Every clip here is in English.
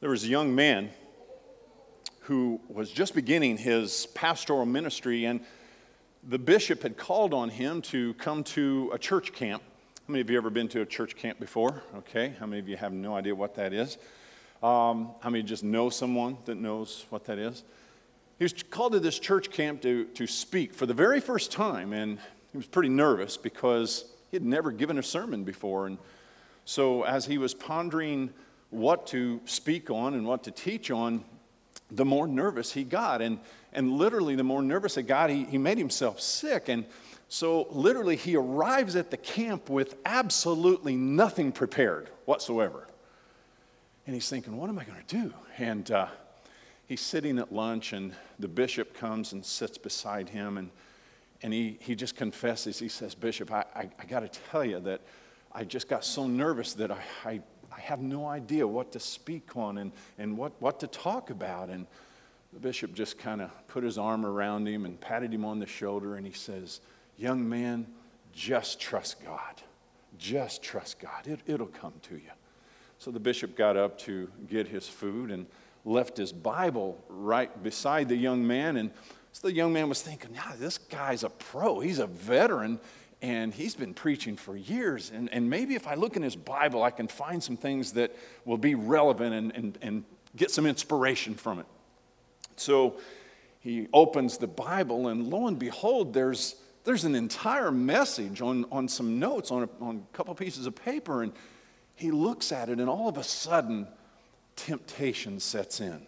There was a young man who was just beginning his pastoral ministry, and the bishop had called on him to come to a church camp. How many of you ever been to a church camp before? Okay. How many of you have no idea what that is? Um, how many just know someone that knows what that is? He was called to this church camp to, to speak for the very first time, and he was pretty nervous because he had never given a sermon before. And so, as he was pondering what to speak on and what to teach on, the more nervous he got. And, and literally, the more nervous he got, he, he made himself sick. And so, literally, he arrives at the camp with absolutely nothing prepared whatsoever. And he's thinking, what am I going to do? And uh, he's sitting at lunch, and the bishop comes and sits beside him. And, and he, he just confesses, he says, Bishop, I, I, I got to tell you that I just got so nervous that I, I I have no idea what to speak on and, and what, what to talk about. And the bishop just kind of put his arm around him and patted him on the shoulder, and he says, Young man, just trust God. Just trust God. It, it'll come to you. So the bishop got up to get his food and left his Bible right beside the young man. And so the young man was thinking, now this guy's a pro. He's a veteran and he's been preaching for years. And, and maybe if I look in his Bible, I can find some things that will be relevant and, and, and get some inspiration from it. So he opens the Bible, and lo and behold, there's, there's an entire message on, on some notes on a, on a couple pieces of paper. And he looks at it, and all of a sudden, temptation sets in.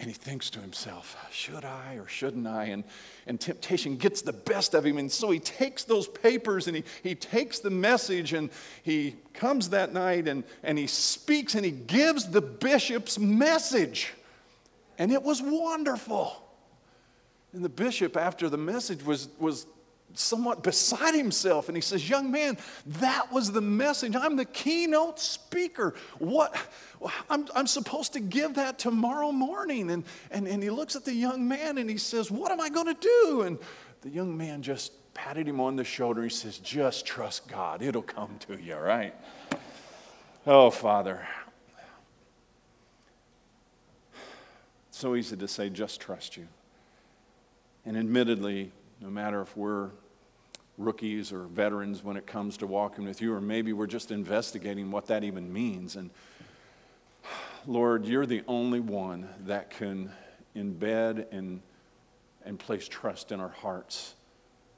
And he thinks to himself, should I or shouldn't I? And, and temptation gets the best of him. And so he takes those papers and he, he takes the message and he comes that night and, and he speaks and he gives the bishop's message. And it was wonderful. And the bishop, after the message, was, was somewhat beside himself and he says young man that was the message. I'm the keynote speaker. What i'm, I'm supposed to give that tomorrow morning. And, and, and he looks at the young man and he says what am i going to do? And the young man just patted him on the shoulder. He says just trust god. It'll come to you right? Oh father. It's so easy to say just trust you. And admittedly no matter if we're rookies or veterans when it comes to walking with you, or maybe we're just investigating what that even means. And Lord, you're the only one that can embed and, and place trust in our hearts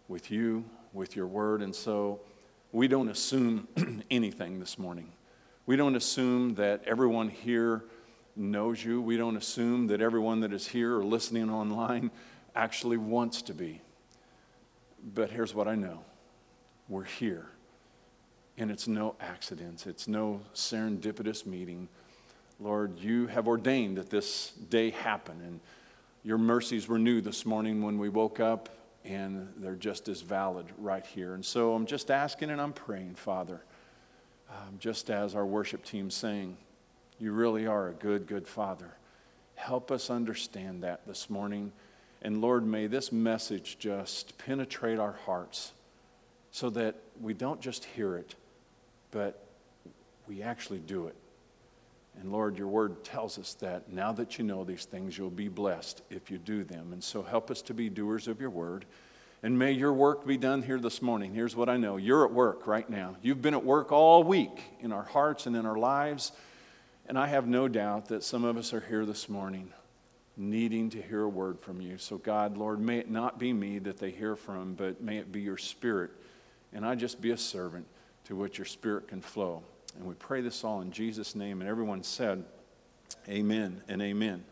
with you, with your word. And so we don't assume anything this morning. We don't assume that everyone here knows you. We don't assume that everyone that is here or listening online actually wants to be. But here's what I know we're here. And it's no accidents, it's no serendipitous meeting. Lord, you have ordained that this day happen. And your mercies were new this morning when we woke up, and they're just as valid right here. And so I'm just asking and I'm praying, Father, um, just as our worship team sang, you really are a good, good Father. Help us understand that this morning. And Lord, may this message just penetrate our hearts so that we don't just hear it, but we actually do it. And Lord, your word tells us that now that you know these things, you'll be blessed if you do them. And so help us to be doers of your word. And may your work be done here this morning. Here's what I know you're at work right now. You've been at work all week in our hearts and in our lives. And I have no doubt that some of us are here this morning needing to hear a word from you. So, God, Lord, may it not be me that they hear from, but may it be your spirit. And I just be a servant to which your spirit can flow. And we pray this all in Jesus' name. And everyone said, Amen and amen.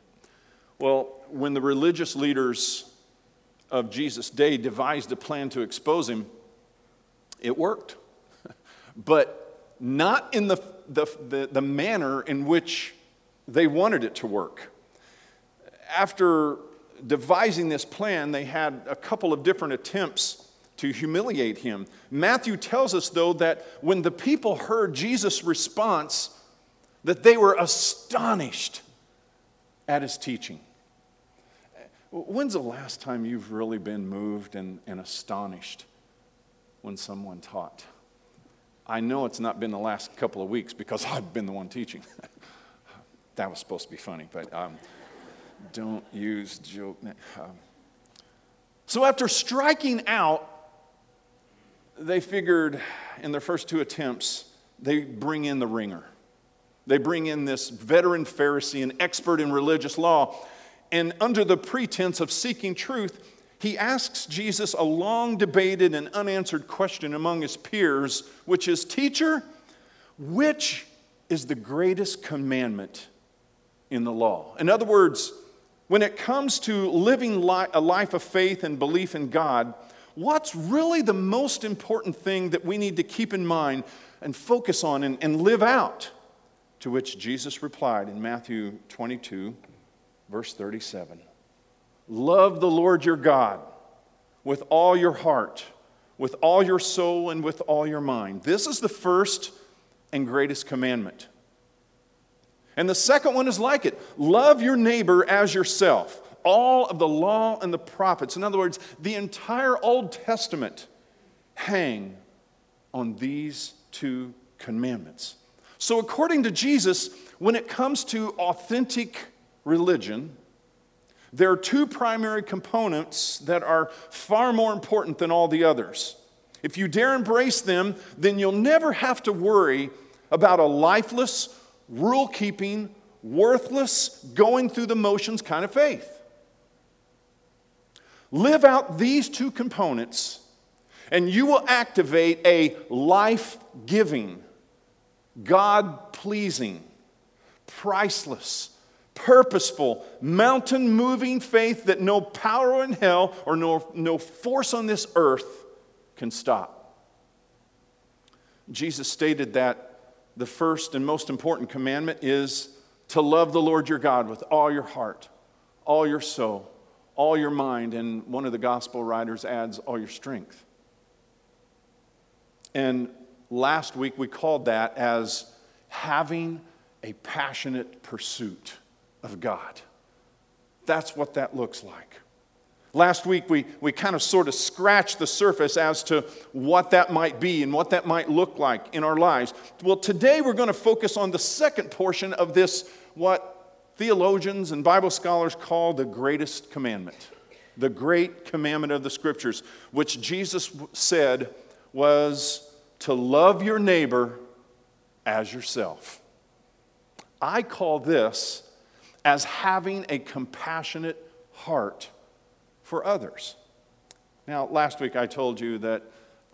Well, when the religious leaders of Jesus' day devised a plan to expose him, it worked. but not in the, the, the, the manner in which they wanted it to work after devising this plan, they had a couple of different attempts to humiliate him. Matthew tells us, though, that when the people heard Jesus' response, that they were astonished at his teaching. When's the last time you've really been moved and, and astonished when someone taught? I know it's not been the last couple of weeks because I've been the one teaching. that was supposed to be funny, but um, don't use joke. Um, so after striking out, they figured in their first two attempts, they bring in the ringer. They bring in this veteran Pharisee, an expert in religious law, and under the pretense of seeking truth, he asks Jesus a long debated and unanswered question among his peers, which is Teacher, which is the greatest commandment in the law? In other words, when it comes to living a life of faith and belief in God, what's really the most important thing that we need to keep in mind and focus on and, and live out? To which Jesus replied in Matthew 22, verse 37 Love the Lord your God with all your heart, with all your soul, and with all your mind. This is the first and greatest commandment. And the second one is like it love your neighbor as yourself. All of the law and the prophets, in other words, the entire Old Testament, hang on these two commandments. So, according to Jesus, when it comes to authentic religion, there are two primary components that are far more important than all the others. If you dare embrace them, then you'll never have to worry about a lifeless, rule keeping, worthless, going through the motions kind of faith. Live out these two components, and you will activate a life giving, God pleasing, priceless, purposeful, mountain moving faith that no power in hell or no, no force on this earth can stop. Jesus stated that the first and most important commandment is to love the Lord your God with all your heart, all your soul, all your mind, and one of the gospel writers adds, all your strength. And last week we called that as having a passionate pursuit of God. That's what that looks like. Last week, we, we kind of sort of scratched the surface as to what that might be and what that might look like in our lives. Well, today we're going to focus on the second portion of this, what theologians and Bible scholars call the greatest commandment, the great commandment of the scriptures, which Jesus said was to love your neighbor as yourself. I call this as having a compassionate heart for others. Now, last week I told you that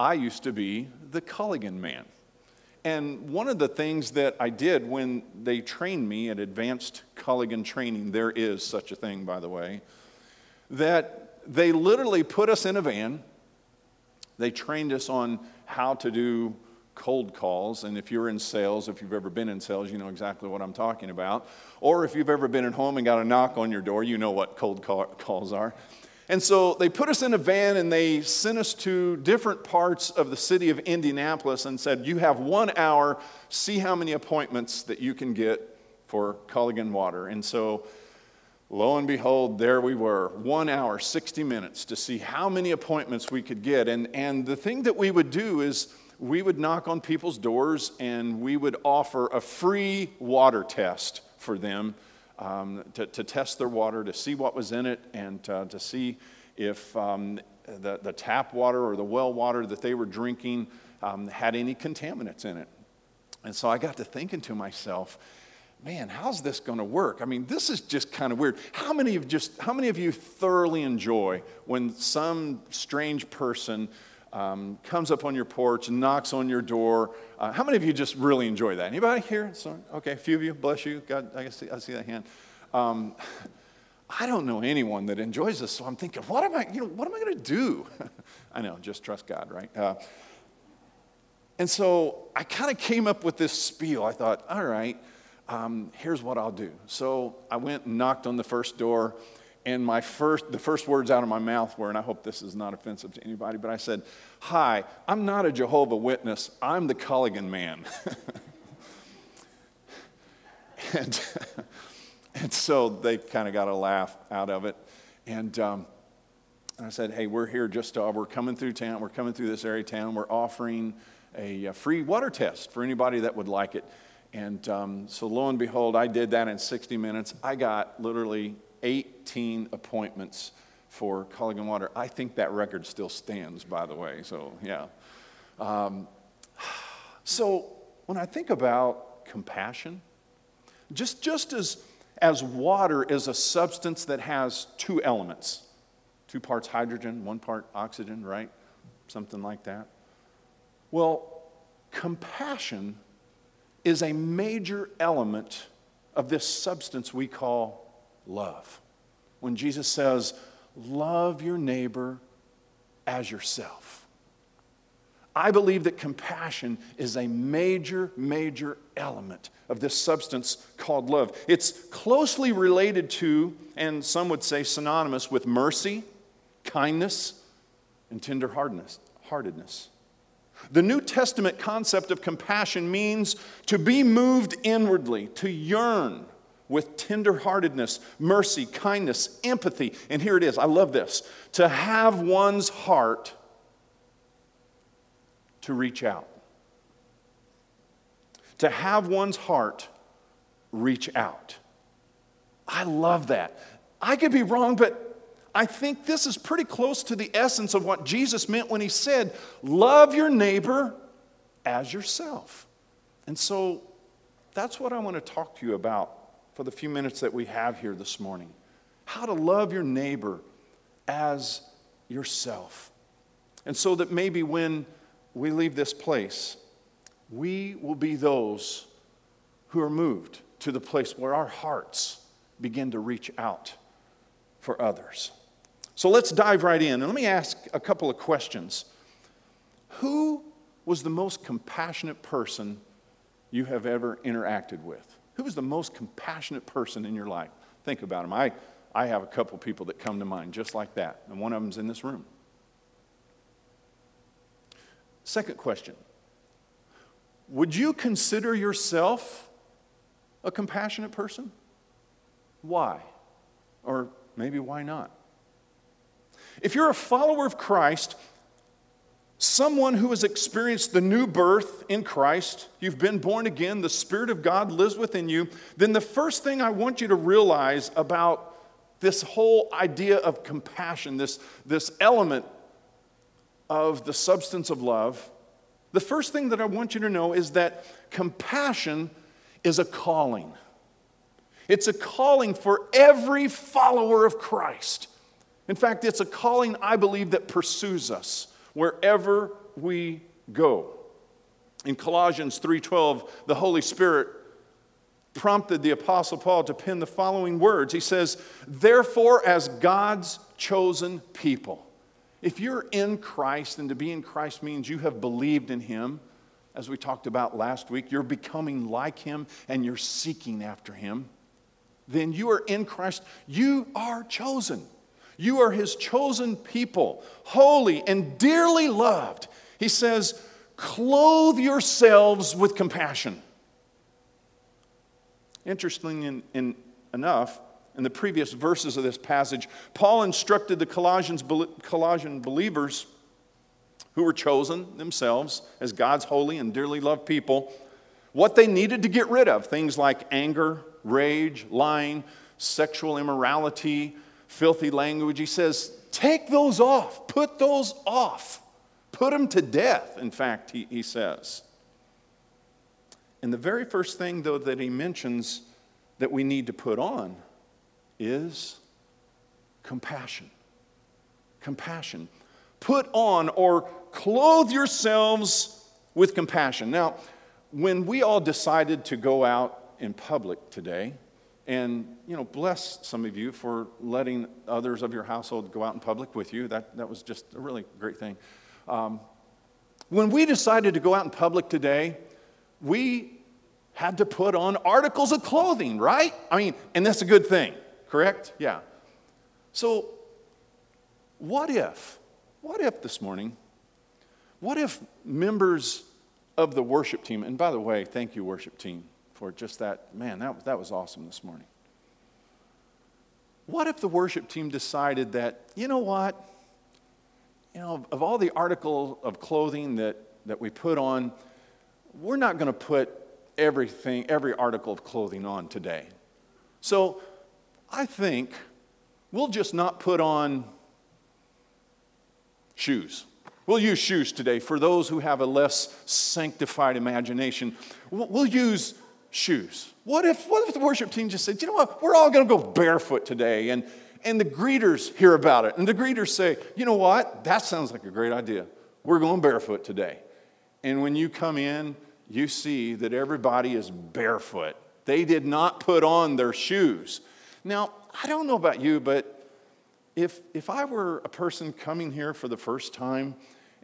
I used to be the Culligan man. And one of the things that I did when they trained me at advanced Culligan training, there is such a thing, by the way, that they literally put us in a van. They trained us on how to do cold calls. And if you're in sales, if you've ever been in sales, you know exactly what I'm talking about. Or if you've ever been at home and got a knock on your door, you know what cold call, calls are. And so they put us in a van and they sent us to different parts of the city of Indianapolis and said, You have one hour, see how many appointments that you can get for Culligan Water. And so lo and behold, there we were, one hour, 60 minutes to see how many appointments we could get. And, and the thing that we would do is we would knock on people's doors and we would offer a free water test for them um, to, to, test their water, to see what was in it, and uh, to see if um, the, the tap water or the well water that they were drinking um, had any contaminants in it. And so I got to thinking to myself, man, how's this going to work? I mean, this is just kind of weird. How many of just how many of you thoroughly enjoy when some strange person um, comes up on your porch, knocks on your door. Uh, how many of you just really enjoy that? Anybody here? Sorry. Okay, a few of you. Bless you. God, I see, I see that hand. Um, I don't know anyone that enjoys this, so I'm thinking, what am I, you know, what am I going to do? I know, just trust God, right? Uh, and so I kind of came up with this spiel. I thought, all right, um, here's what I'll do. So I went and knocked on the first door and my first, the first words out of my mouth were, and I hope this is not offensive to anybody, but I said, Hi, I'm not a Jehovah Witness, I'm the Culligan man. and, and so they kind of got a laugh out of it. And, um, I said, Hey, we're here just, to, we're coming through town, we're coming through this area of town, we're offering a, a free water test for anybody that would like it. And um, so, lo and behold, I did that in 60 minutes. I got literally 18 appointments for Culligan Water. I think that record still stands, by the way. So, yeah. Um, so, when I think about compassion, just, just as, as water is a substance that has two elements two parts hydrogen, one part oxygen, right? Something like that. Well, compassion is a major element of this substance we call love. When Jesus says, Love your neighbor as yourself. I believe that compassion is a major, major element of this substance called love. It's closely related to, and some would say synonymous with mercy, kindness, and tenderheartedness. The New Testament concept of compassion means to be moved inwardly, to yearn with tenderheartedness, mercy, kindness, empathy. And here it is I love this to have one's heart to reach out. To have one's heart reach out. I love that. I could be wrong, but I think this is pretty close to the essence of what Jesus meant when he said, Love your neighbor as yourself. And so that's what I want to talk to you about for the few minutes that we have here this morning. How to love your neighbor as yourself. And so that maybe when we leave this place, we will be those who are moved to the place where our hearts begin to reach out for others. So let's dive right in. And let me ask a couple of questions. Who was the most compassionate person you have ever interacted with? Who was the most compassionate person in your life? Think about them. I, I have a couple people that come to mind just like that, and one of them's in this room. Second question Would you consider yourself a compassionate person? Why? Or maybe why not? If you're a follower of Christ, someone who has experienced the new birth in Christ, you've been born again, the Spirit of God lives within you, then the first thing I want you to realize about this whole idea of compassion, this, this element of the substance of love, the first thing that I want you to know is that compassion is a calling. It's a calling for every follower of Christ. In fact, it's a calling, I believe, that pursues us wherever we go. In Colossians 3:12, the Holy Spirit prompted the apostle Paul to pen the following words. He says, "Therefore as God's chosen people, if you're in Christ, and to be in Christ means you have believed in Him, as we talked about last week, you're becoming like Him and you're seeking after Him, then you are in Christ. You are chosen. You are His chosen people, holy and dearly loved. He says, clothe yourselves with compassion. Interesting in, in enough, in the previous verses of this passage, Paul instructed the Colossians, Colossian believers who were chosen themselves as God's holy and dearly loved people what they needed to get rid of things like anger, rage, lying, sexual immorality, filthy language. He says, take those off, put those off, put them to death, in fact, he, he says. And the very first thing, though, that he mentions that we need to put on is compassion. Compassion. Put on or clothe yourselves with compassion. Now, when we all decided to go out in public today, and you know, bless some of you for letting others of your household go out in public with you. That, that was just a really great thing. Um, when we decided to go out in public today, we had to put on articles of clothing, right? I mean, and that's a good thing correct? Yeah. So, what if, what if this morning, what if members of the worship team, and by the way, thank you, worship team, for just that, man, that, that was awesome this morning. What if the worship team decided that, you know what? You know, of all the articles of clothing that, that we put on, we're not going to put everything, every article of clothing on today. So I think we'll just not put on shoes. We'll use shoes today for those who have a less sanctified imagination. We'll use shoes. What if, what if the worship team just said, you know what, we're all going to go barefoot today? And, and the greeters hear about it. And the greeters say, you know what, that sounds like a great idea. We're going barefoot today. And when you come in, you see that everybody is barefoot. They did not put on their shoes. Now, I don't know about you, but if, if I were a person coming here for the first time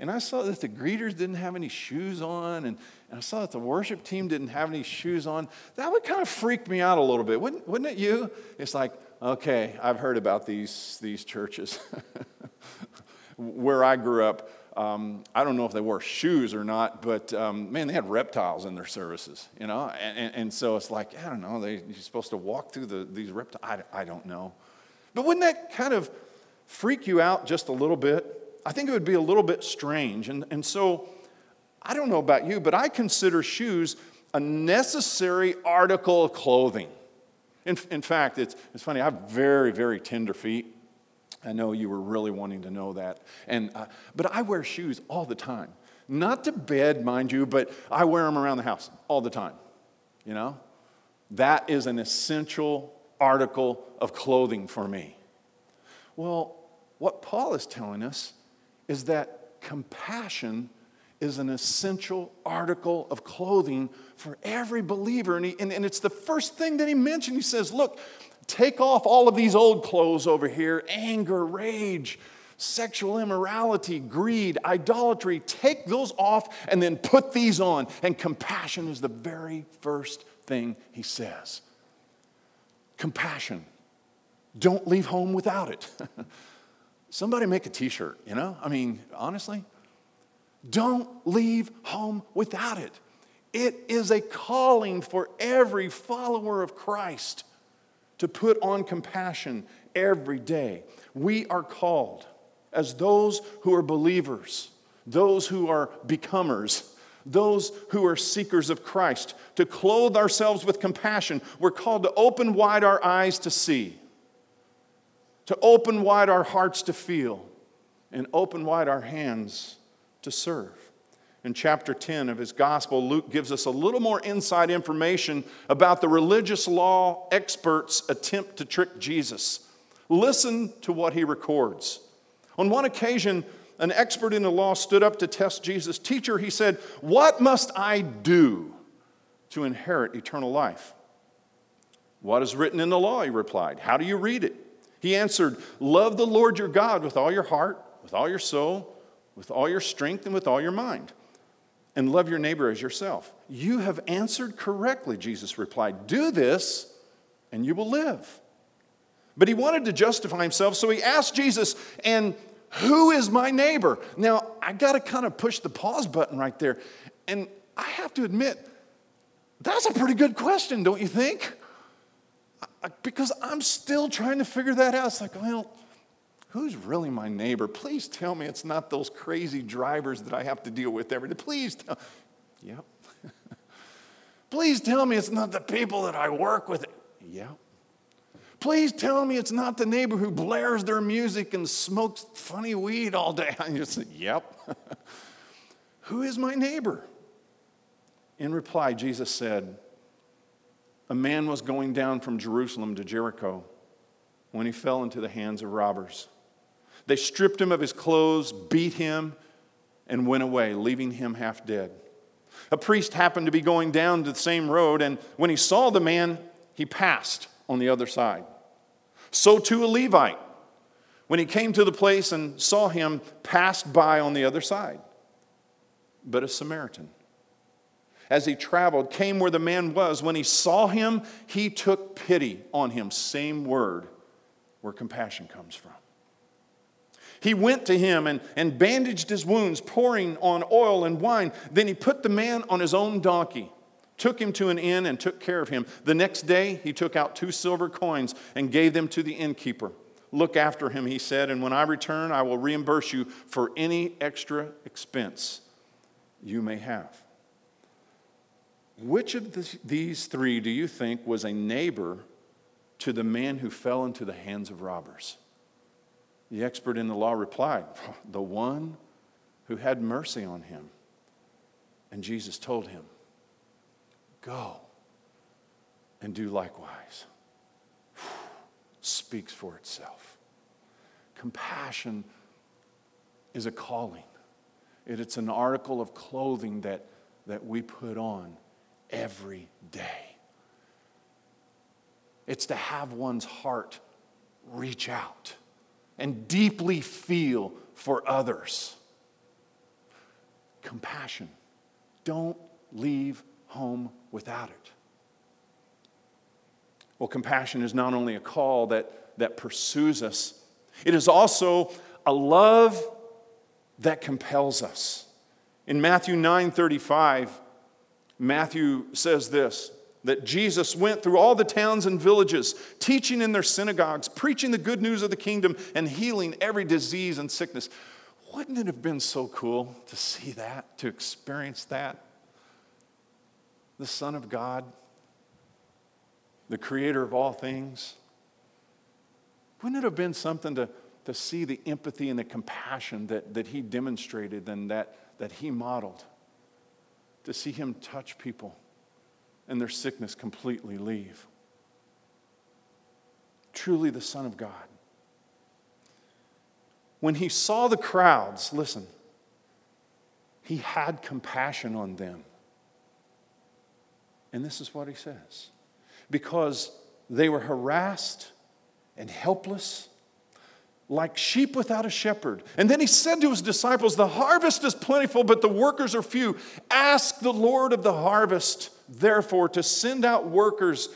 and I saw that the greeters didn't have any shoes on and, and I saw that the worship team didn't have any shoes on, that would kind of freak me out a little bit, wouldn't, wouldn't it you? It's like, okay, I've heard about these, these churches. Where I grew up, um, I don't know if they wore shoes or not, but um, man, they had reptiles in their services, you know? And, and, and, so it's like, I don't know, they, you're supposed to walk through the, these reptiles. I, I don't know. But wouldn't that kind of freak you out just a little bit? I think it would be a little bit strange. And, and so, I don't know about you, but I consider shoes a necessary article of clothing. In, in fact, it's, it's funny, I have very, very tender feet. I know you were really wanting to know that. And, uh, but I wear shoes all the time. Not to bed, mind you, but I wear them around the house all the time. You know? That is an essential article of clothing for me. Well, what Paul is telling us is that compassion is an essential article of clothing for every believer. And, he, and, and, it's the first thing that he mentioned. He says, Look, Take off all of these old clothes over here anger, rage, sexual immorality, greed, idolatry. Take those off and then put these on. And compassion is the very first thing he says. Compassion. Don't leave home without it. Somebody make a t shirt, you know? I mean, honestly, don't leave home without it. It is a calling for every follower of Christ to put on compassion every day. We are called as those who are believers, those who are becomers, those who are seekers of Christ, to clothe ourselves with compassion. We're called to open wide our eyes to see, to open wide our hearts to feel, and open wide our hands to serve in chapter 10 of his gospel, Luke gives us a little more inside information about the religious law experts' attempt to trick Jesus. Listen to what he records. On one occasion, an expert in the law stood up to test Jesus. Teacher, he said, What must I do to inherit eternal life? What is written in the law? He replied. How do you read it? He answered, Love the Lord your God with all your heart, with all your soul, with all your strength, and with all your mind and love your neighbor as yourself. You have answered correctly, Jesus replied. Do this, and you will live. But he wanted to justify himself, so he asked Jesus, And who is my neighbor? Now, I got to kind of push the pause button right there. And I have to admit, that's a pretty good question, don't you think? Because I'm still trying to figure that out. It's like, well, who's really my neighbor? Please tell me it's not those crazy drivers that I have to deal with every day. Please tell. Yep. Please tell me it's not the people that I work with. Yep. Please tell me it's not the neighbor who blares their music and smokes funny weed all day. I just say, yep. who is my neighbor? In reply, Jesus said, A man was going down from Jerusalem to Jericho when he fell into the hands of robbers. They stripped him of his clothes, beat him, and went away, leaving him half dead. A priest happened to be going down the same road, and when he saw the man, he passed on the other side. So too a Levite, when he came to the place and saw him, passed by on the other side. But a Samaritan, as he traveled, came where the man was. When he saw him, he took pity on him. Same word where compassion comes from. He went to him and, and bandaged his wounds, pouring on oil and wine. Then he put the man on his own donkey, took him to an inn, and took care of him. The next day, he took out two silver coins and gave them to the innkeeper. Look after him, he said, and when I return, I will reimburse you for any extra expense you may have. Which of these three do you think was a neighbor to the man who fell into the hands of robbers? The expert in the law replied, The one who had mercy on him. And Jesus told him, Go and do likewise. Speaks for itself. Compassion is a calling, it's an article of clothing that, that we put on every day. It's to have one's heart reach out and deeply feel for others. Compassion. Don't leave home without it. Well, compassion is not only a call that, that pursues us, it is also a love that compels us. In Matthew 9 35, Matthew says this that Jesus went through all the towns and villages, teaching in their synagogues, preaching the good news of the kingdom, and healing every disease and sickness. Wouldn't it have been so cool to see that, to experience that? The Son of God, the creator of all things. Wouldn't it have been something to, to see the empathy and the compassion that, that he demonstrated and that, that he modeled? To see him touch people and their sickness completely leave. Truly the Son of God. When he saw the crowds, listen, he had compassion on them. And this is what he says because they were harassed and helpless like sheep without a shepherd. And then he said to his disciples, The harvest is plentiful, but the workers are few. Ask the Lord of the harvest, therefore, to send out workers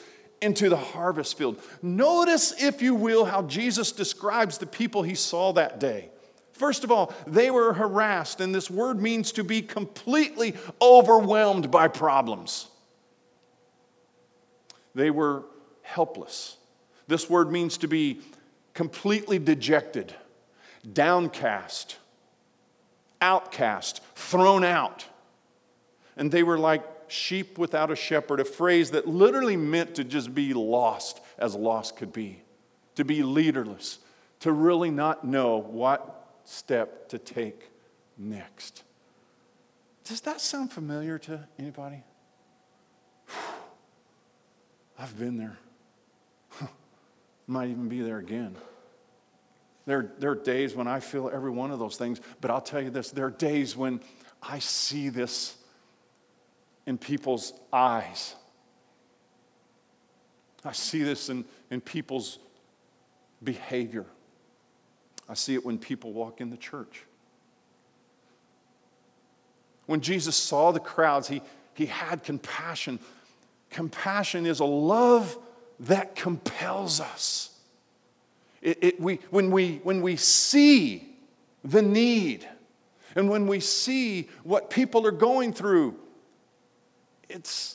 into the harvest field. Notice, if you will, how Jesus describes the people he saw that day. First of all, they were harassed, and this word means to be completely overwhelmed by problems. They were helpless. This word means to be completely dejected, downcast, outcast, thrown out. And they were like sheep without a shepherd, a phrase that literally meant to just be lost as lost could be, to be leaderless, to really not know what step to take next. Does that sound familiar to anybody? I've been there. Might even be there again. There, there are days when I feel every one of those things, but I'll tell you this there are days when I see this in people's eyes. I see this in, in people's behavior. I see it when people walk in the church. When Jesus saw the crowds, he, he had compassion. Compassion is a love that compels us. It, it, we, when, we, when we see the need and when we see what people are going through, it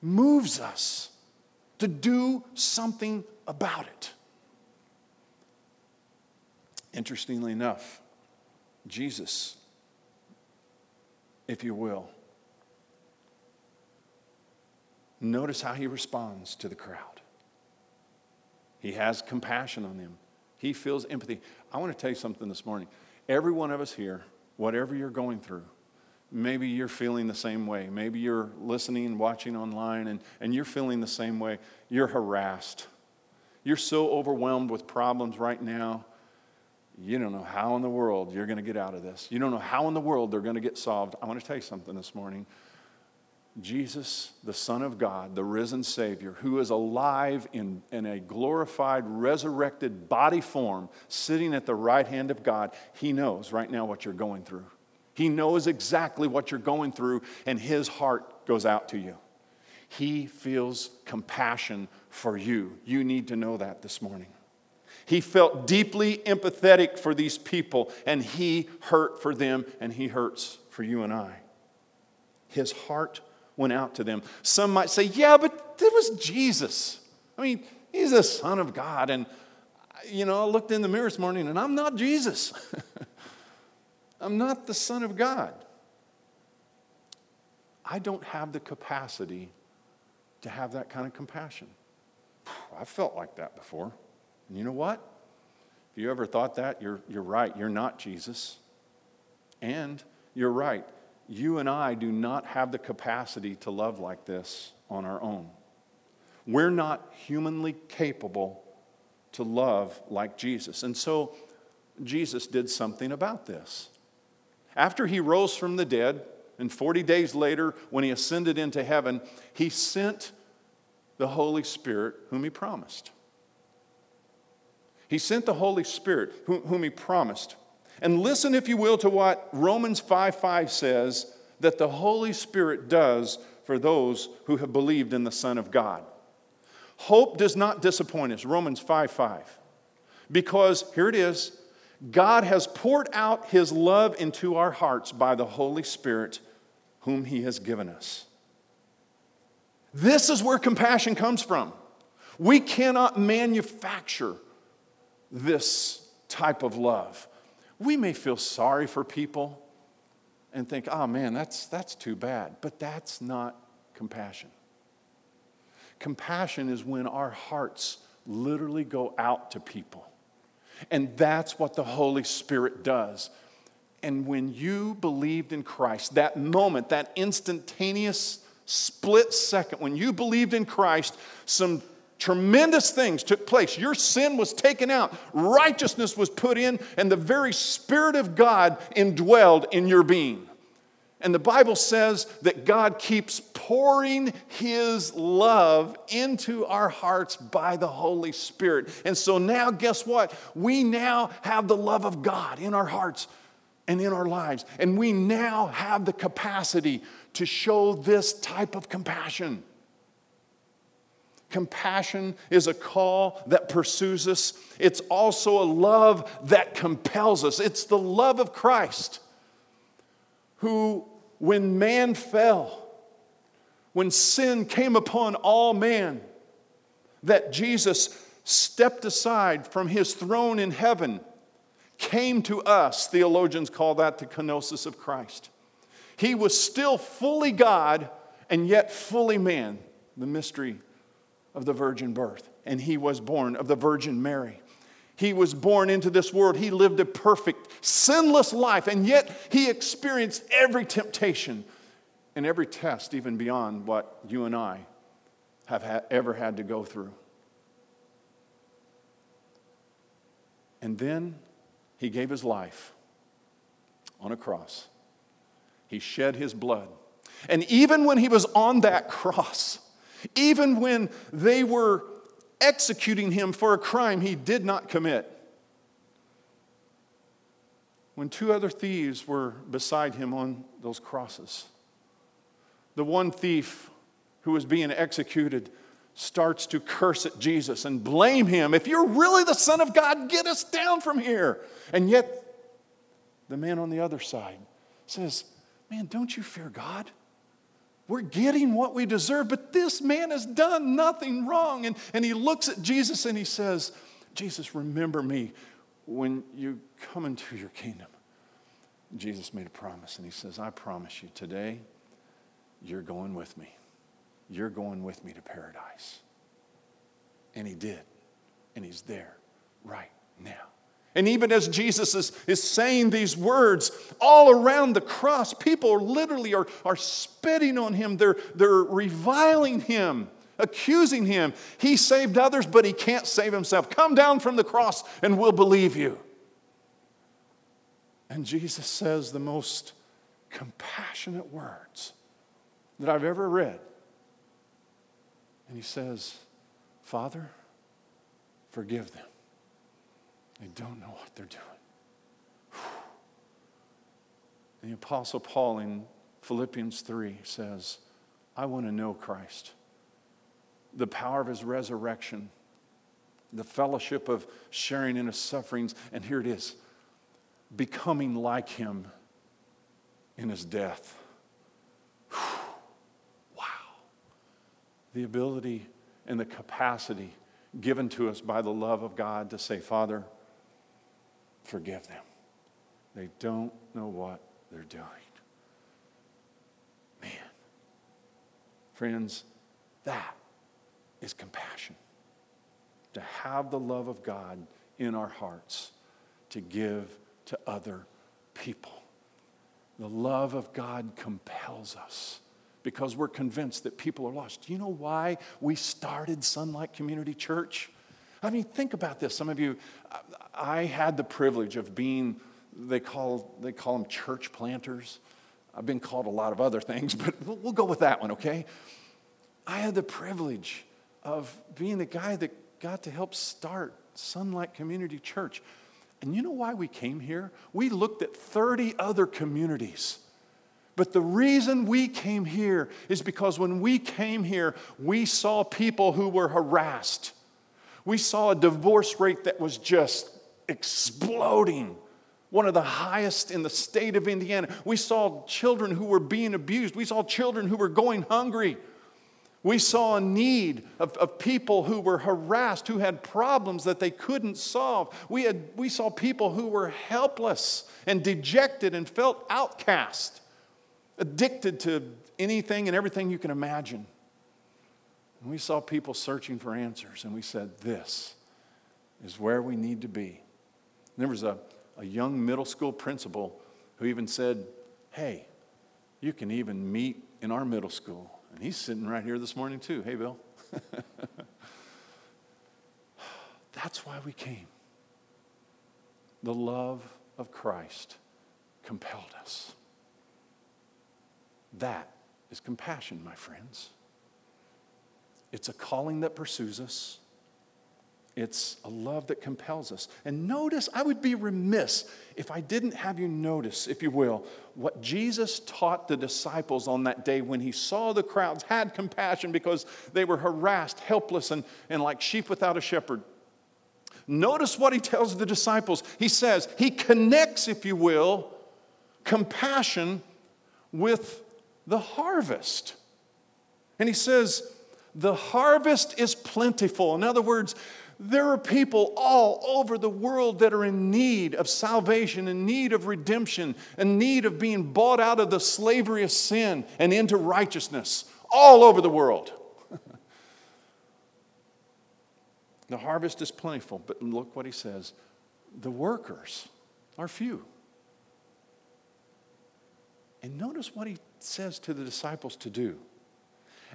moves us to do something about it. Interestingly enough, Jesus, if you will, Notice how he responds to the crowd. He has compassion on them, he feels empathy. I want to tell you something this morning. Every one of us here, whatever you're going through, maybe you're feeling the same way. Maybe you're listening, watching online, and, and you're feeling the same way. You're harassed. You're so overwhelmed with problems right now. You don't know how in the world you're going to get out of this. You don't know how in the world they're going to get solved. I want to tell you something this morning. Jesus, the Son of God, the risen Savior, who is alive in, in a glorified, resurrected body form, sitting at the right hand of God, He knows right now what you're going through. He knows exactly what you're going through, and His heart goes out to you. He feels compassion for you. You need to know that this morning. He felt deeply empathetic for these people, and He hurt for them, and He hurts for you and I. His heart went out to them. Some might say, yeah, but it was Jesus. I mean, he's the Son of God. And, you know, I looked in the mirror this morning and I'm not Jesus. I'm not the Son of God. I don't have the capacity to have that kind of compassion. I've felt like that before. And you know what? If you ever thought that, you're, you're right. You're not Jesus. And you're right. You and I do not have the capacity to love like this on our own. We're not humanly capable to love like Jesus. And so Jesus did something about this. After he rose from the dead, and 40 days later, when he ascended into heaven, he sent the Holy Spirit, whom he promised. He sent the Holy Spirit, whom, he promised. And listen, if you will, to what Romans 5 5 says that the Holy Spirit does for those who have believed in the Son of God. Hope does not disappoint us, Romans 5 5. Because, here it is, God has poured out his love into our hearts by the Holy Spirit, whom he has given us. This is where compassion comes from. We cannot manufacture this type of love. We may feel sorry for people and think, oh man, that's, that's too bad. But that's not compassion. Compassion is when our hearts literally go out to people. And that's what the Holy Spirit does. And when you believed in Christ, that moment, that instantaneous split second, when you believed in Christ, some tremendous things took place. Your sin was taken out, righteousness was put in, and the very Spirit of God indwelled in your being. And the Bible says that God keeps pouring His love into our hearts by the Holy Spirit. And so now, guess what? We now have the love of God in our hearts and in our lives. And we now have the capacity to show this type of compassion. Compassion is a call that pursues us. It's also a love that compels us. It's the love of Christ who when man fell, when sin came upon all man, that Jesus stepped aside from his throne in heaven, came to us. Theologians call that the kenosis of Christ. He was still fully God and yet fully man, the mystery of the virgin birth. And he was born of the Virgin Mary. He was born into this world. He lived a perfect, sinless life, and yet he experienced every temptation and every test, even beyond what you and I have ha- ever had to go through. And then he gave his life on a cross. He shed his blood. And even when he was on that cross, even when they were executing him for a crime he did not commit. When two other thieves were beside him on those crosses, the one thief who was being executed starts to curse at Jesus and blame him. If you're really the Son of God, get us down from here. And yet, the man on the other side says, Man, don't you fear God? We're getting what we deserve, but this man has done nothing wrong. And, and he looks at Jesus and he says, Jesus, remember me when you come into your kingdom. Jesus made a promise and he says, I promise you today, you're going with me. You're going with me to paradise. And he did. And he's there right now. And even as Jesus is, is saying these words, all around the cross, people literally are, are spitting on him. They're, they're reviling him, accusing him. He saved others, but he can't save himself. Come down from the cross and we'll believe you. And Jesus says the most compassionate words that I've ever read. And he says, Father, forgive them they don't know what they're doing. And the Apostle Paul in Philippians 3 says, I want to know Christ, the power of his resurrection, the fellowship of sharing in his sufferings, and here it is becoming like him in his death. Wow. The ability and the capacity given to us by the love of God to say, Father, Forgive them. They don't know what they're doing. Man, Friends, that is compassion. To have the love of God in our hearts, to give to other people. The love of God compels us because we're convinced that people are lost. Do you know why we started Sunlight Community Church? I mean, think about this. Some of you, I had the privilege of being, they call, they call them church planters. I've been called a lot of other things, but we'll go with that one, okay? I had the privilege of being the guy that got to help start Sunlight Community Church. And you know why we came here? We looked at 30 other communities. But the reason we came here is because when we came here, we saw people who were harassed. We saw a divorce rate that was just exploding, one of the highest in the state of Indiana. We saw children who were being abused. We saw children who were going hungry. We saw a need of, of people who were harassed, who had problems that they couldn't solve. We, had, we saw people who were helpless and dejected and felt outcast, addicted to anything and everything you can imagine. And we saw people searching for answers, and we said, This is where we need to be. And there was a, a young middle school principal who even said, Hey, you can even meet in our middle school. And he's sitting right here this morning, too. Hey, Bill. That's why we came. The love of Christ compelled us. That is compassion, my friends. It's a calling that pursues us. It's a love that compels us. And notice, I would be remiss if I didn't have you notice, if you will, what Jesus taught the disciples on that day when he saw the crowds, had compassion because they were harassed, helpless, and, and like sheep without a shepherd. Notice what he tells the disciples. He says, he connects, if you will, compassion with the harvest. And he says, the harvest is plentiful. In other words, there are people all over the world that are in need of salvation, in need of redemption, in need of being bought out of the slavery of sin and into righteousness, all over the world. the harvest is plentiful, but look what he says the workers are few. And notice what he says to the disciples to do.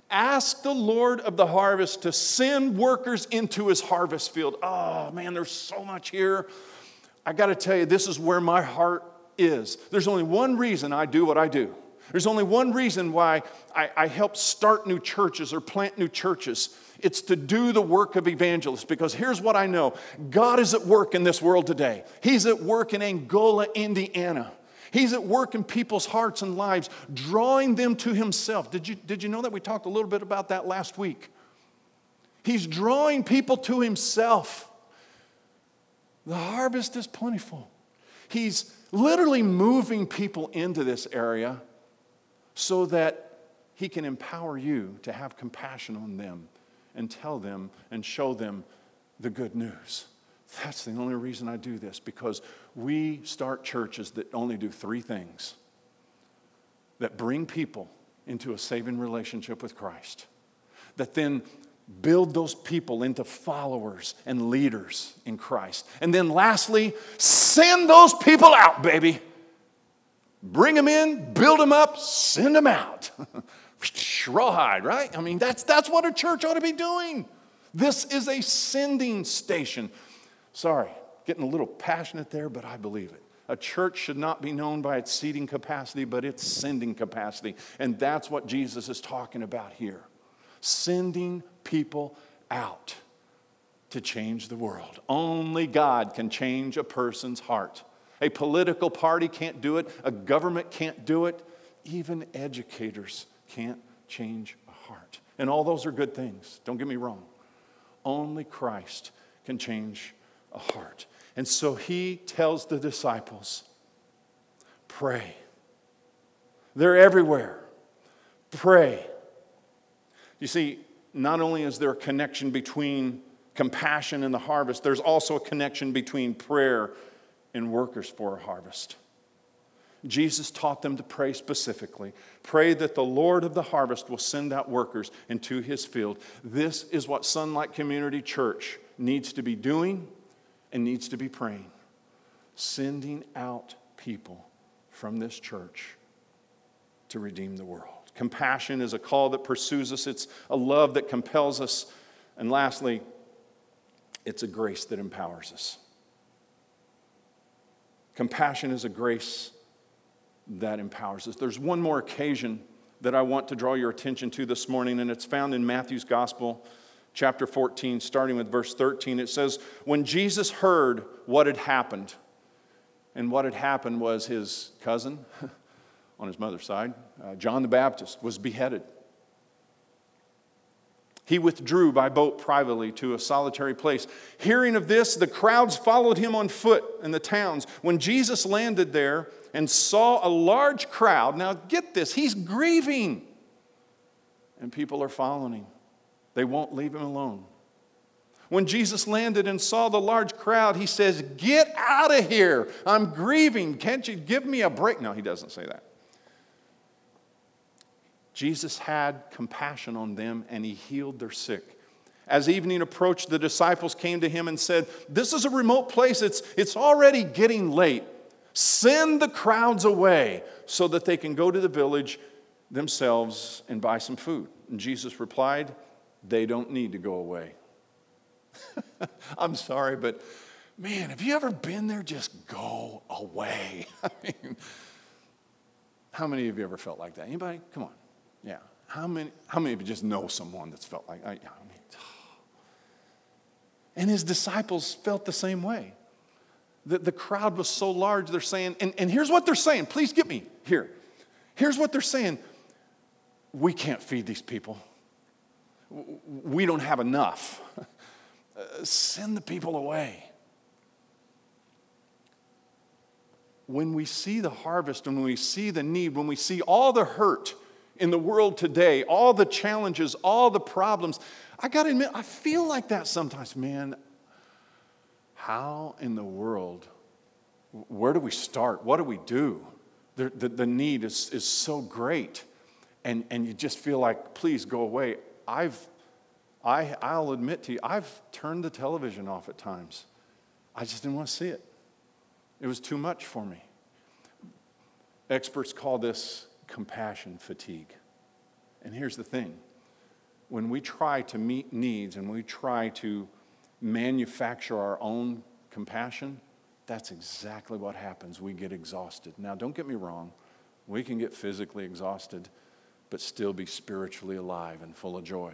Ask the Lord of the harvest to send workers into his harvest field. Oh man, there's so much here. I got to tell you, this is where my heart is. There's only one reason I do what I do. There's only one reason why I, I, help start new churches or plant new churches. It's to do the work of evangelists because here's what I know God is at work in this world today. He's at work in Angola, Indiana. He's at work in people's hearts and lives, drawing them to Himself. Did you, did you know that? We talked a little bit about that last week. He's drawing people to Himself. The harvest is plentiful. He's literally moving people into this area so that He can empower you to have compassion on them and tell them and show them the good news. That's the only reason I do this because we start churches that only do three things that bring people into a saving relationship with Christ, that then build those people into followers and leaders in Christ. And then lastly, send those people out, baby. Bring them in, build them up, send them out. Rawhide, right? I mean, that's, that's what a church ought to be doing. This is a sending station. Sorry, getting a little passionate there, but I believe it. A church should not be known by its seating capacity, but its sending capacity. And that's what Jesus is talking about here sending people out to change the world. Only God can change a person's heart. A political party can't do it, a government can't do it, even educators can't change a heart. And all those are good things, don't get me wrong. Only Christ can change a heart. And so he tells the disciples pray. They're everywhere. Pray. You see, not only is there a connection between compassion and the harvest, there's also a connection between prayer and workers for a harvest. Jesus taught them to pray specifically. Pray that the Lord of the harvest will send out workers into his field. This is what Sunlight Community Church needs to be doing and needs to be praying. Sending out people from this church to redeem the world. Compassion is a call that pursues us, it's a love that compels us. And lastly, it's a grace that empowers us. Compassion is a grace that empowers us. There's one more occasion that I want to draw your attention to this morning, and it's found in Matthew's Gospel, chapter 14, starting with verse 13. It says, When Jesus heard what had happened, and what had happened was his cousin on his mother's side, uh, John the Baptist, was beheaded. He withdrew by boat privately to a solitary place. Hearing of this, the crowds followed him on foot in the towns. When Jesus landed there and saw a large crowd, now get this, he's grieving. And people are following him. They won't leave him alone. When Jesus landed and saw the large crowd, he says, Get out of here. I'm grieving. Can't you give me a break? No, he doesn't say that. Jesus had compassion on them and he healed their sick. As evening approached, the disciples came to him and said, This is a remote place. It's, it's already getting late. Send the crowds away so that they can go to the village themselves and buy some food. And Jesus replied, They don't need to go away. I'm sorry, but man, have you ever been there? Just go away. I mean, how many of you ever felt like that? Anybody? Come on. Yeah. How many, how many of you just know someone that's felt like, I, I mean, and his disciples felt the same way. The, the crowd was so large, they're saying, and, and here's what they're saying. Please get me here. Here's what they're saying We can't feed these people, we don't have enough. Send the people away. When we see the harvest, and when we see the need, when we see all the hurt, in the world today, all the challenges, all the problems. I got to admit, I feel like that sometimes. Man, how in the world, where do we start? What do we do? The, the, the need is, is so great. And, and you just feel like, please go away. I've, I, I'll admit to you, I've turned the television off at times. I just didn't want to see it. It was too much for me. Experts call this compassion fatigue. And here's the thing when we try to meet needs and we try to manufacture our own compassion, that's exactly what happens. We get exhausted. Now, don't get me wrong, we can get physically exhausted, but still be spiritually alive and full of joy.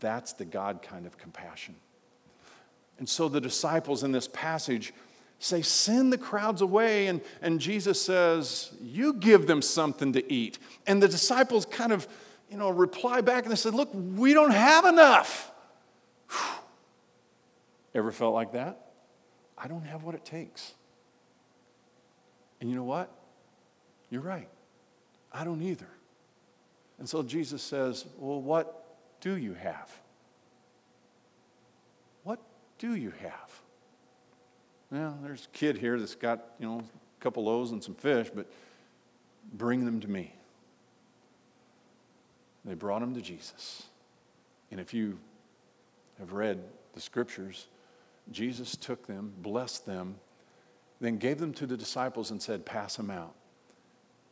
That's the God kind of compassion. And so the disciples in this passage say, Send the crowds away. And, and Jesus says, You give them something to eat. And the disciples kind of, you know, reply back and they said, Look, we don't have enough. Whew. Ever felt like that? I don't have what it takes. And you know what? You're right. I don't either. And so Jesus says, Well, what do you have? What do you have? Well, there's a kid here that's got, you know, a couple loaves and some fish, but bring them to me. They brought them to Jesus. And if you have read the scriptures, Jesus took them, blessed them, then gave them to the disciples and said, Pass them out.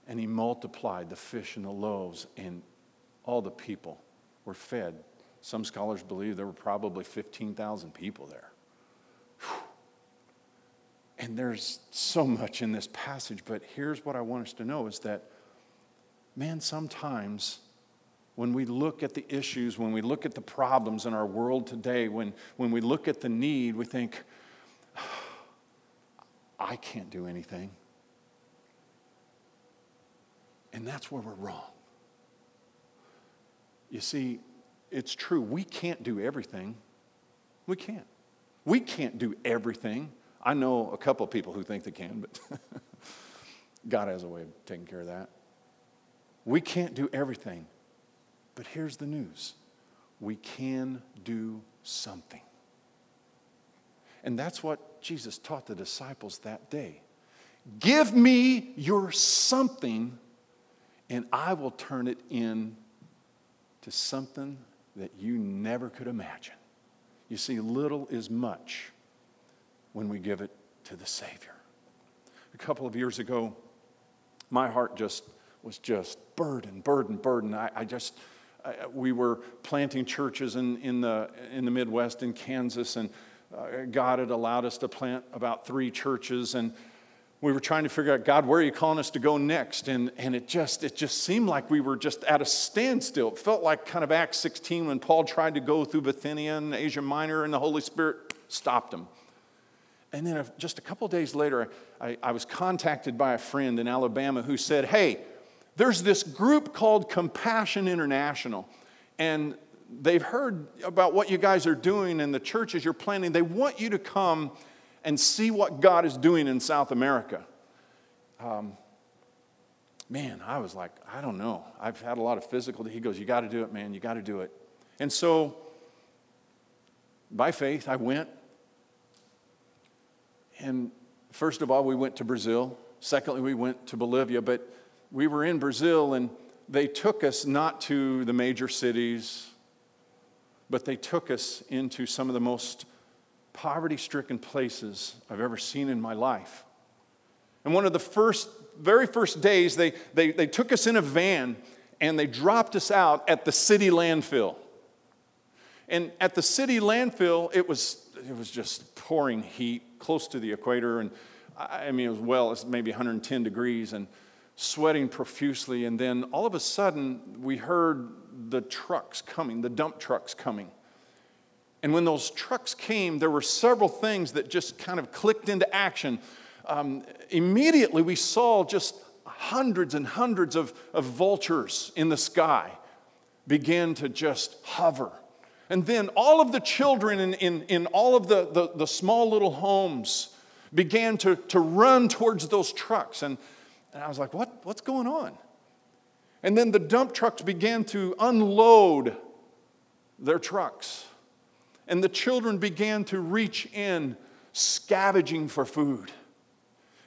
And he multiplied the fish and the loaves, and all the people were fed. Some scholars believe there were probably 15,000 people there. Whew. And there's so much in this passage, but here's what I want us to know is that, man, sometimes when we look at the issues, when we look at the problems in our world today, when, when we look at the need, we think, I can't do anything. And that's where we're wrong. You see, it's true, we can't do everything. We can't. We can't do everything. I know a couple of people who think they can, but God has a way of taking care of that. We can't do everything, but here's the news we can do something. And that's what Jesus taught the disciples that day. Give me your something, and I will turn it in to something that you never could imagine. You see, little is much when we give it to the Savior. A couple of years ago, my heart just was just burdened, burdened, burdened. I, I just, I, we were planting churches in, in, the, in the Midwest, in Kansas, and uh, God had allowed us to plant about three churches. And we were trying to figure out, God, where are you calling us to go next? And, and it, just, it just seemed like we were just at a standstill. It felt like kind of Acts 16 when Paul tried to go through Bithynia and Asia Minor, and the Holy Spirit stopped him. And then just a couple days later, I, I was contacted by a friend in Alabama who said, Hey, there's this group called Compassion International, and they've heard about what you guys are doing and the churches you're planning. They want you to come and see what God is doing in South America. Um, man, I was like, I don't know. I've had a lot of physical. He goes, You got to do it, man. You got to do it. And so, by faith, I went. And first of all, we went to Brazil. Secondly, we went to Bolivia. But we were in Brazil, and they took us not to the major cities, but they took us into some of the most poverty stricken places I've ever seen in my life. And one of the first, very first days, they, they, they took us in a van and they dropped us out at the city landfill. And at the city landfill, it was, it was just pouring heat close to the equator. And I mean, it was well, maybe 110 degrees and sweating profusely. And then all of a sudden, we heard the trucks coming, the dump trucks coming. And when those trucks came, there were several things that just kind of clicked into action. Um, immediately, we saw just hundreds and hundreds of, of vultures in the sky begin to just hover. And then all of the children in, in, in all of the, the, the small little homes began to, to run towards those trucks. And, and I was like, what, what's going on? And then the dump trucks began to unload their trucks. And the children began to reach in, scavenging for food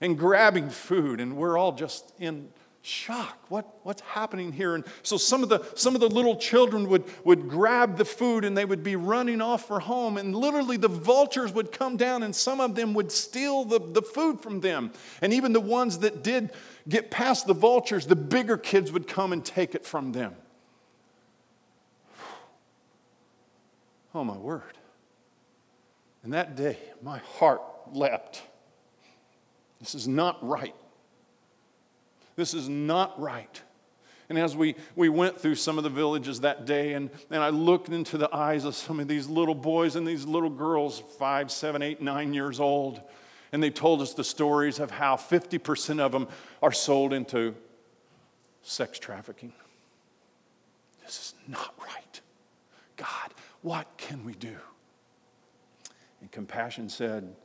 and grabbing food. And we're all just in shock. What, what's happening here? And so some of the, some of the little children would, would grab the food and they would be running off for home. And literally the vultures would come down and some of them would steal the, the food from them. And even the ones that did get past the vultures, the bigger kids would come and take it from them. Oh, my word. And that day, my heart leapt. This is not right. This is not right. And as we, we went through some of the villages that day, and, and I looked into the eyes of some of these little boys and these little girls, five, seven, eight, nine years old, and they told us the stories of how 50% of them are sold into sex trafficking. This is not right. God, what can we do? And Compassion said,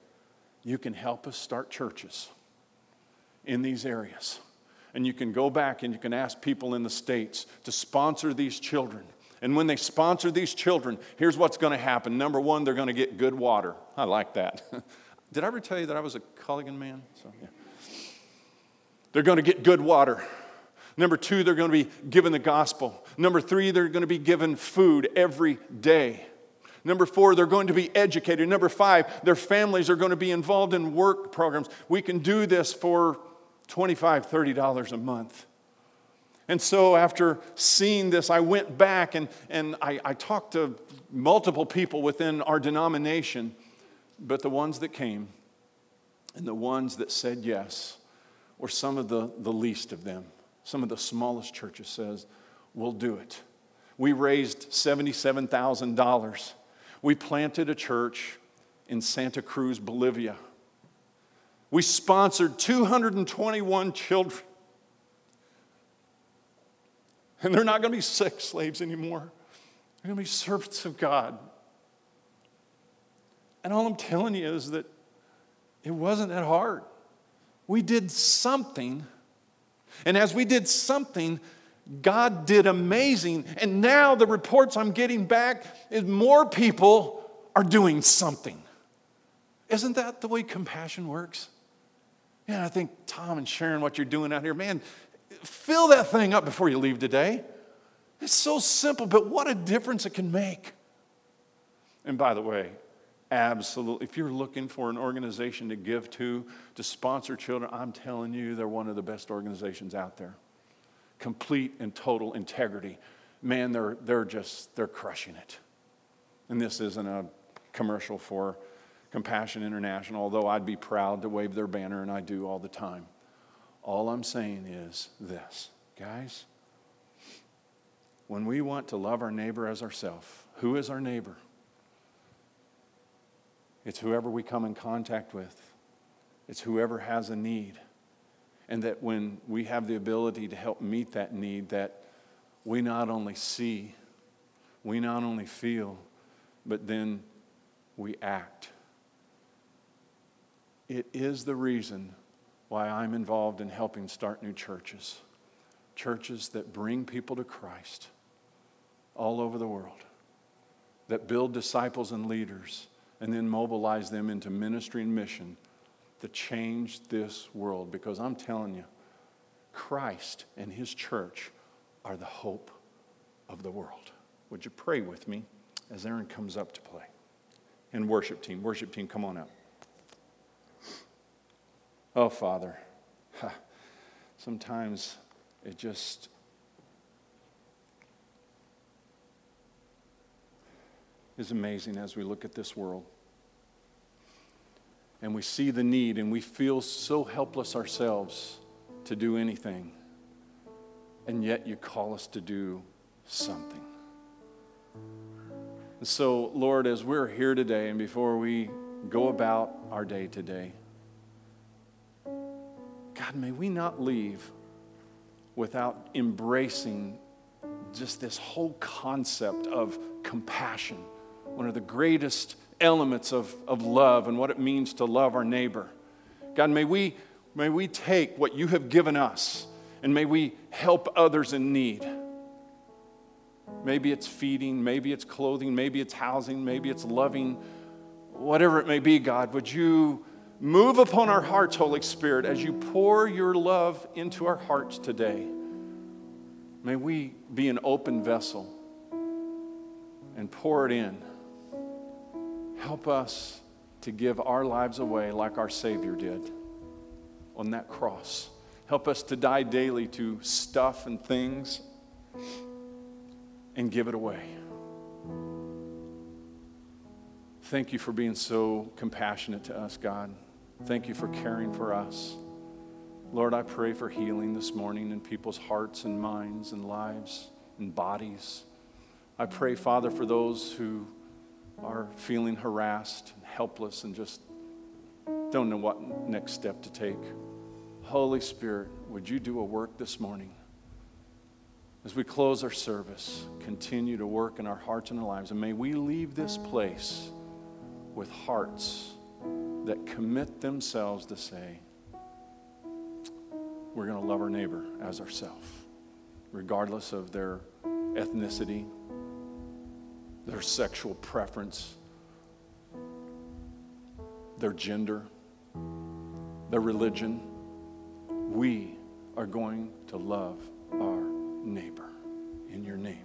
You can help us start churches in these areas. And you can go back and you can ask people in the States to sponsor these children. And when they sponsor these children, here's what's going to happen. Number one, they're going to get good water. I like that. Did I ever tell you that I was a Culligan man? So, yeah. They're going to get good water. Number two, they're going to be given the gospel. Number three, they're going to be given food every day. Number four, they're going to be educated. Number five, their families are going to be involved in work programs. We can do this for $25, $30 a month. And so, after seeing this, I went back and, and I, I talked to multiple people within our denomination, but the ones that came and the ones that said yes were some of the, the least of them. Some of the smallest churches says, We'll do it. We raised $77,000. We planted a church in Santa Cruz, Bolivia. We sponsored 221 children. And they're not going to be sex slaves anymore. They're going to be servants of God. And all I'm telling you is that it wasn't that hard. We did something. And as we did something, God did amazing. And now the reports I'm getting back is more people are doing something. Isn't that the way compassion works? Yeah, I think Tom and Sharon, what you're doing out here, man, fill that thing up before you leave today. It's so simple, but what a difference it can make. And by the way, absolutely, if you're looking for an organization to give to, to sponsor children, I'm telling you, they're one of the best organizations out there. Complete and total integrity. Man, they're, they're just, they're crushing it. And this isn't a commercial for Compassion International, although I'd be proud to wave their banner, and I do all the time. All I'm saying is this, guys. When we want to love our neighbor as ourselves, who is our neighbor? It's whoever we come in contact with, it's whoever has a need. And that when we have the ability to help meet that need, that we not only see, we not only feel, but then we act. It is the reason why I'm involved in helping start new churches. Churches that bring people to Christ all over the world, that build disciples and leaders, and then mobilize them into ministry and mission to change this world. Because I'm telling you, Christ and His church are the hope of the world. Would you pray with me as Aaron comes up to play? And worship team, worship team, come on up. Oh, Father, sometimes it just is amazing as we look at this world. And we see the need and we feel so helpless ourselves to do anything. And yet you call us to do something. And so, Lord, as we're here today and before we go about our day today, God, may we not leave without embracing just this whole concept of compassion, one of the greatest elements of, of love and what it means to love our neighbor. God, may we, may we take what you have given us and may we help others in need. Maybe it's feeding, maybe it's clothing, maybe it's housing, maybe it's loving, whatever it may be, God, would you Move upon our hearts, Holy Spirit, as you pour your love into our hearts today. May we be an open vessel and pour it in. Help us to give our lives away like our Savior did on that cross. Help us to die daily to stuff and things and give it away. Thank you for being so compassionate to us, God. Thank you for caring for us. Lord, I pray for healing this morning in people's hearts and minds and lives and bodies. I pray, Father, for those who are feeling harassed and helpless and just don't know what next step to take. Holy Spirit, would you do a work this morning? As we close our service, continue to work in our hearts and our lives. And may we leave this place with hearts that commit themselves to say, we're going to love our neighbor as ourselves, regardless of their ethnicity, their sexual preference, their gender, their religion. We are going to love our neighbor in your name.